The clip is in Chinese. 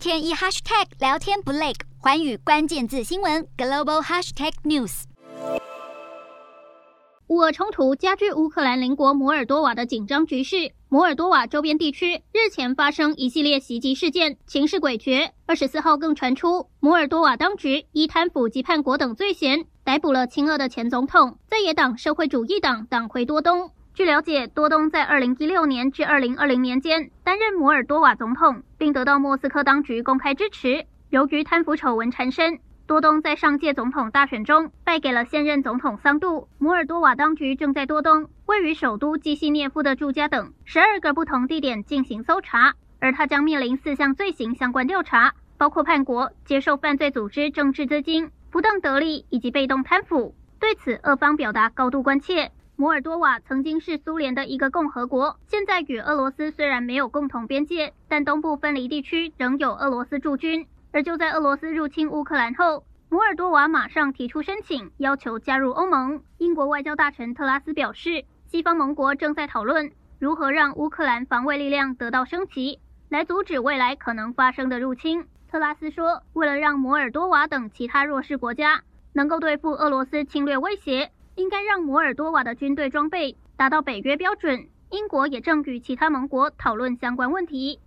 天一 hashtag 聊天不累，寰宇关键字新闻 global hashtag news。乌俄冲突加剧乌克兰邻国摩尔多瓦的紧张局势。摩尔多瓦周边地区日前发生一系列袭击事件，情势诡谲。二十四号更传出，摩尔多瓦当局依贪腐及叛国等罪嫌，逮捕了亲俄的前总统在野党社会主义党党魁多东。据了解，多东在二零一六年至二零二零年间担任摩尔多瓦总统，并得到莫斯科当局公开支持。由于贪腐丑闻缠身。多东在上届总统大选中败给了现任总统桑杜。摩尔多瓦当局正在多东位于首都基西涅夫的住家等十二个不同地点进行搜查，而他将面临四项罪行相关调查，包括叛国、接受犯罪组织政治资金、不当得利以及被动贪腐。对此，俄方表达高度关切。摩尔多瓦曾经是苏联的一个共和国，现在与俄罗斯虽然没有共同边界，但东部分离地区仍有俄罗斯驻军。而就在俄罗斯入侵乌克兰后，摩尔多瓦马上提出申请，要求加入欧盟。英国外交大臣特拉斯表示，西方盟国正在讨论如何让乌克兰防卫力量得到升级，来阻止未来可能发生的入侵。特拉斯说，为了让摩尔多瓦等其他弱势国家能够对付俄罗斯侵略威胁，应该让摩尔多瓦的军队装备达到北约标准。英国也正与其他盟国讨论相关问题。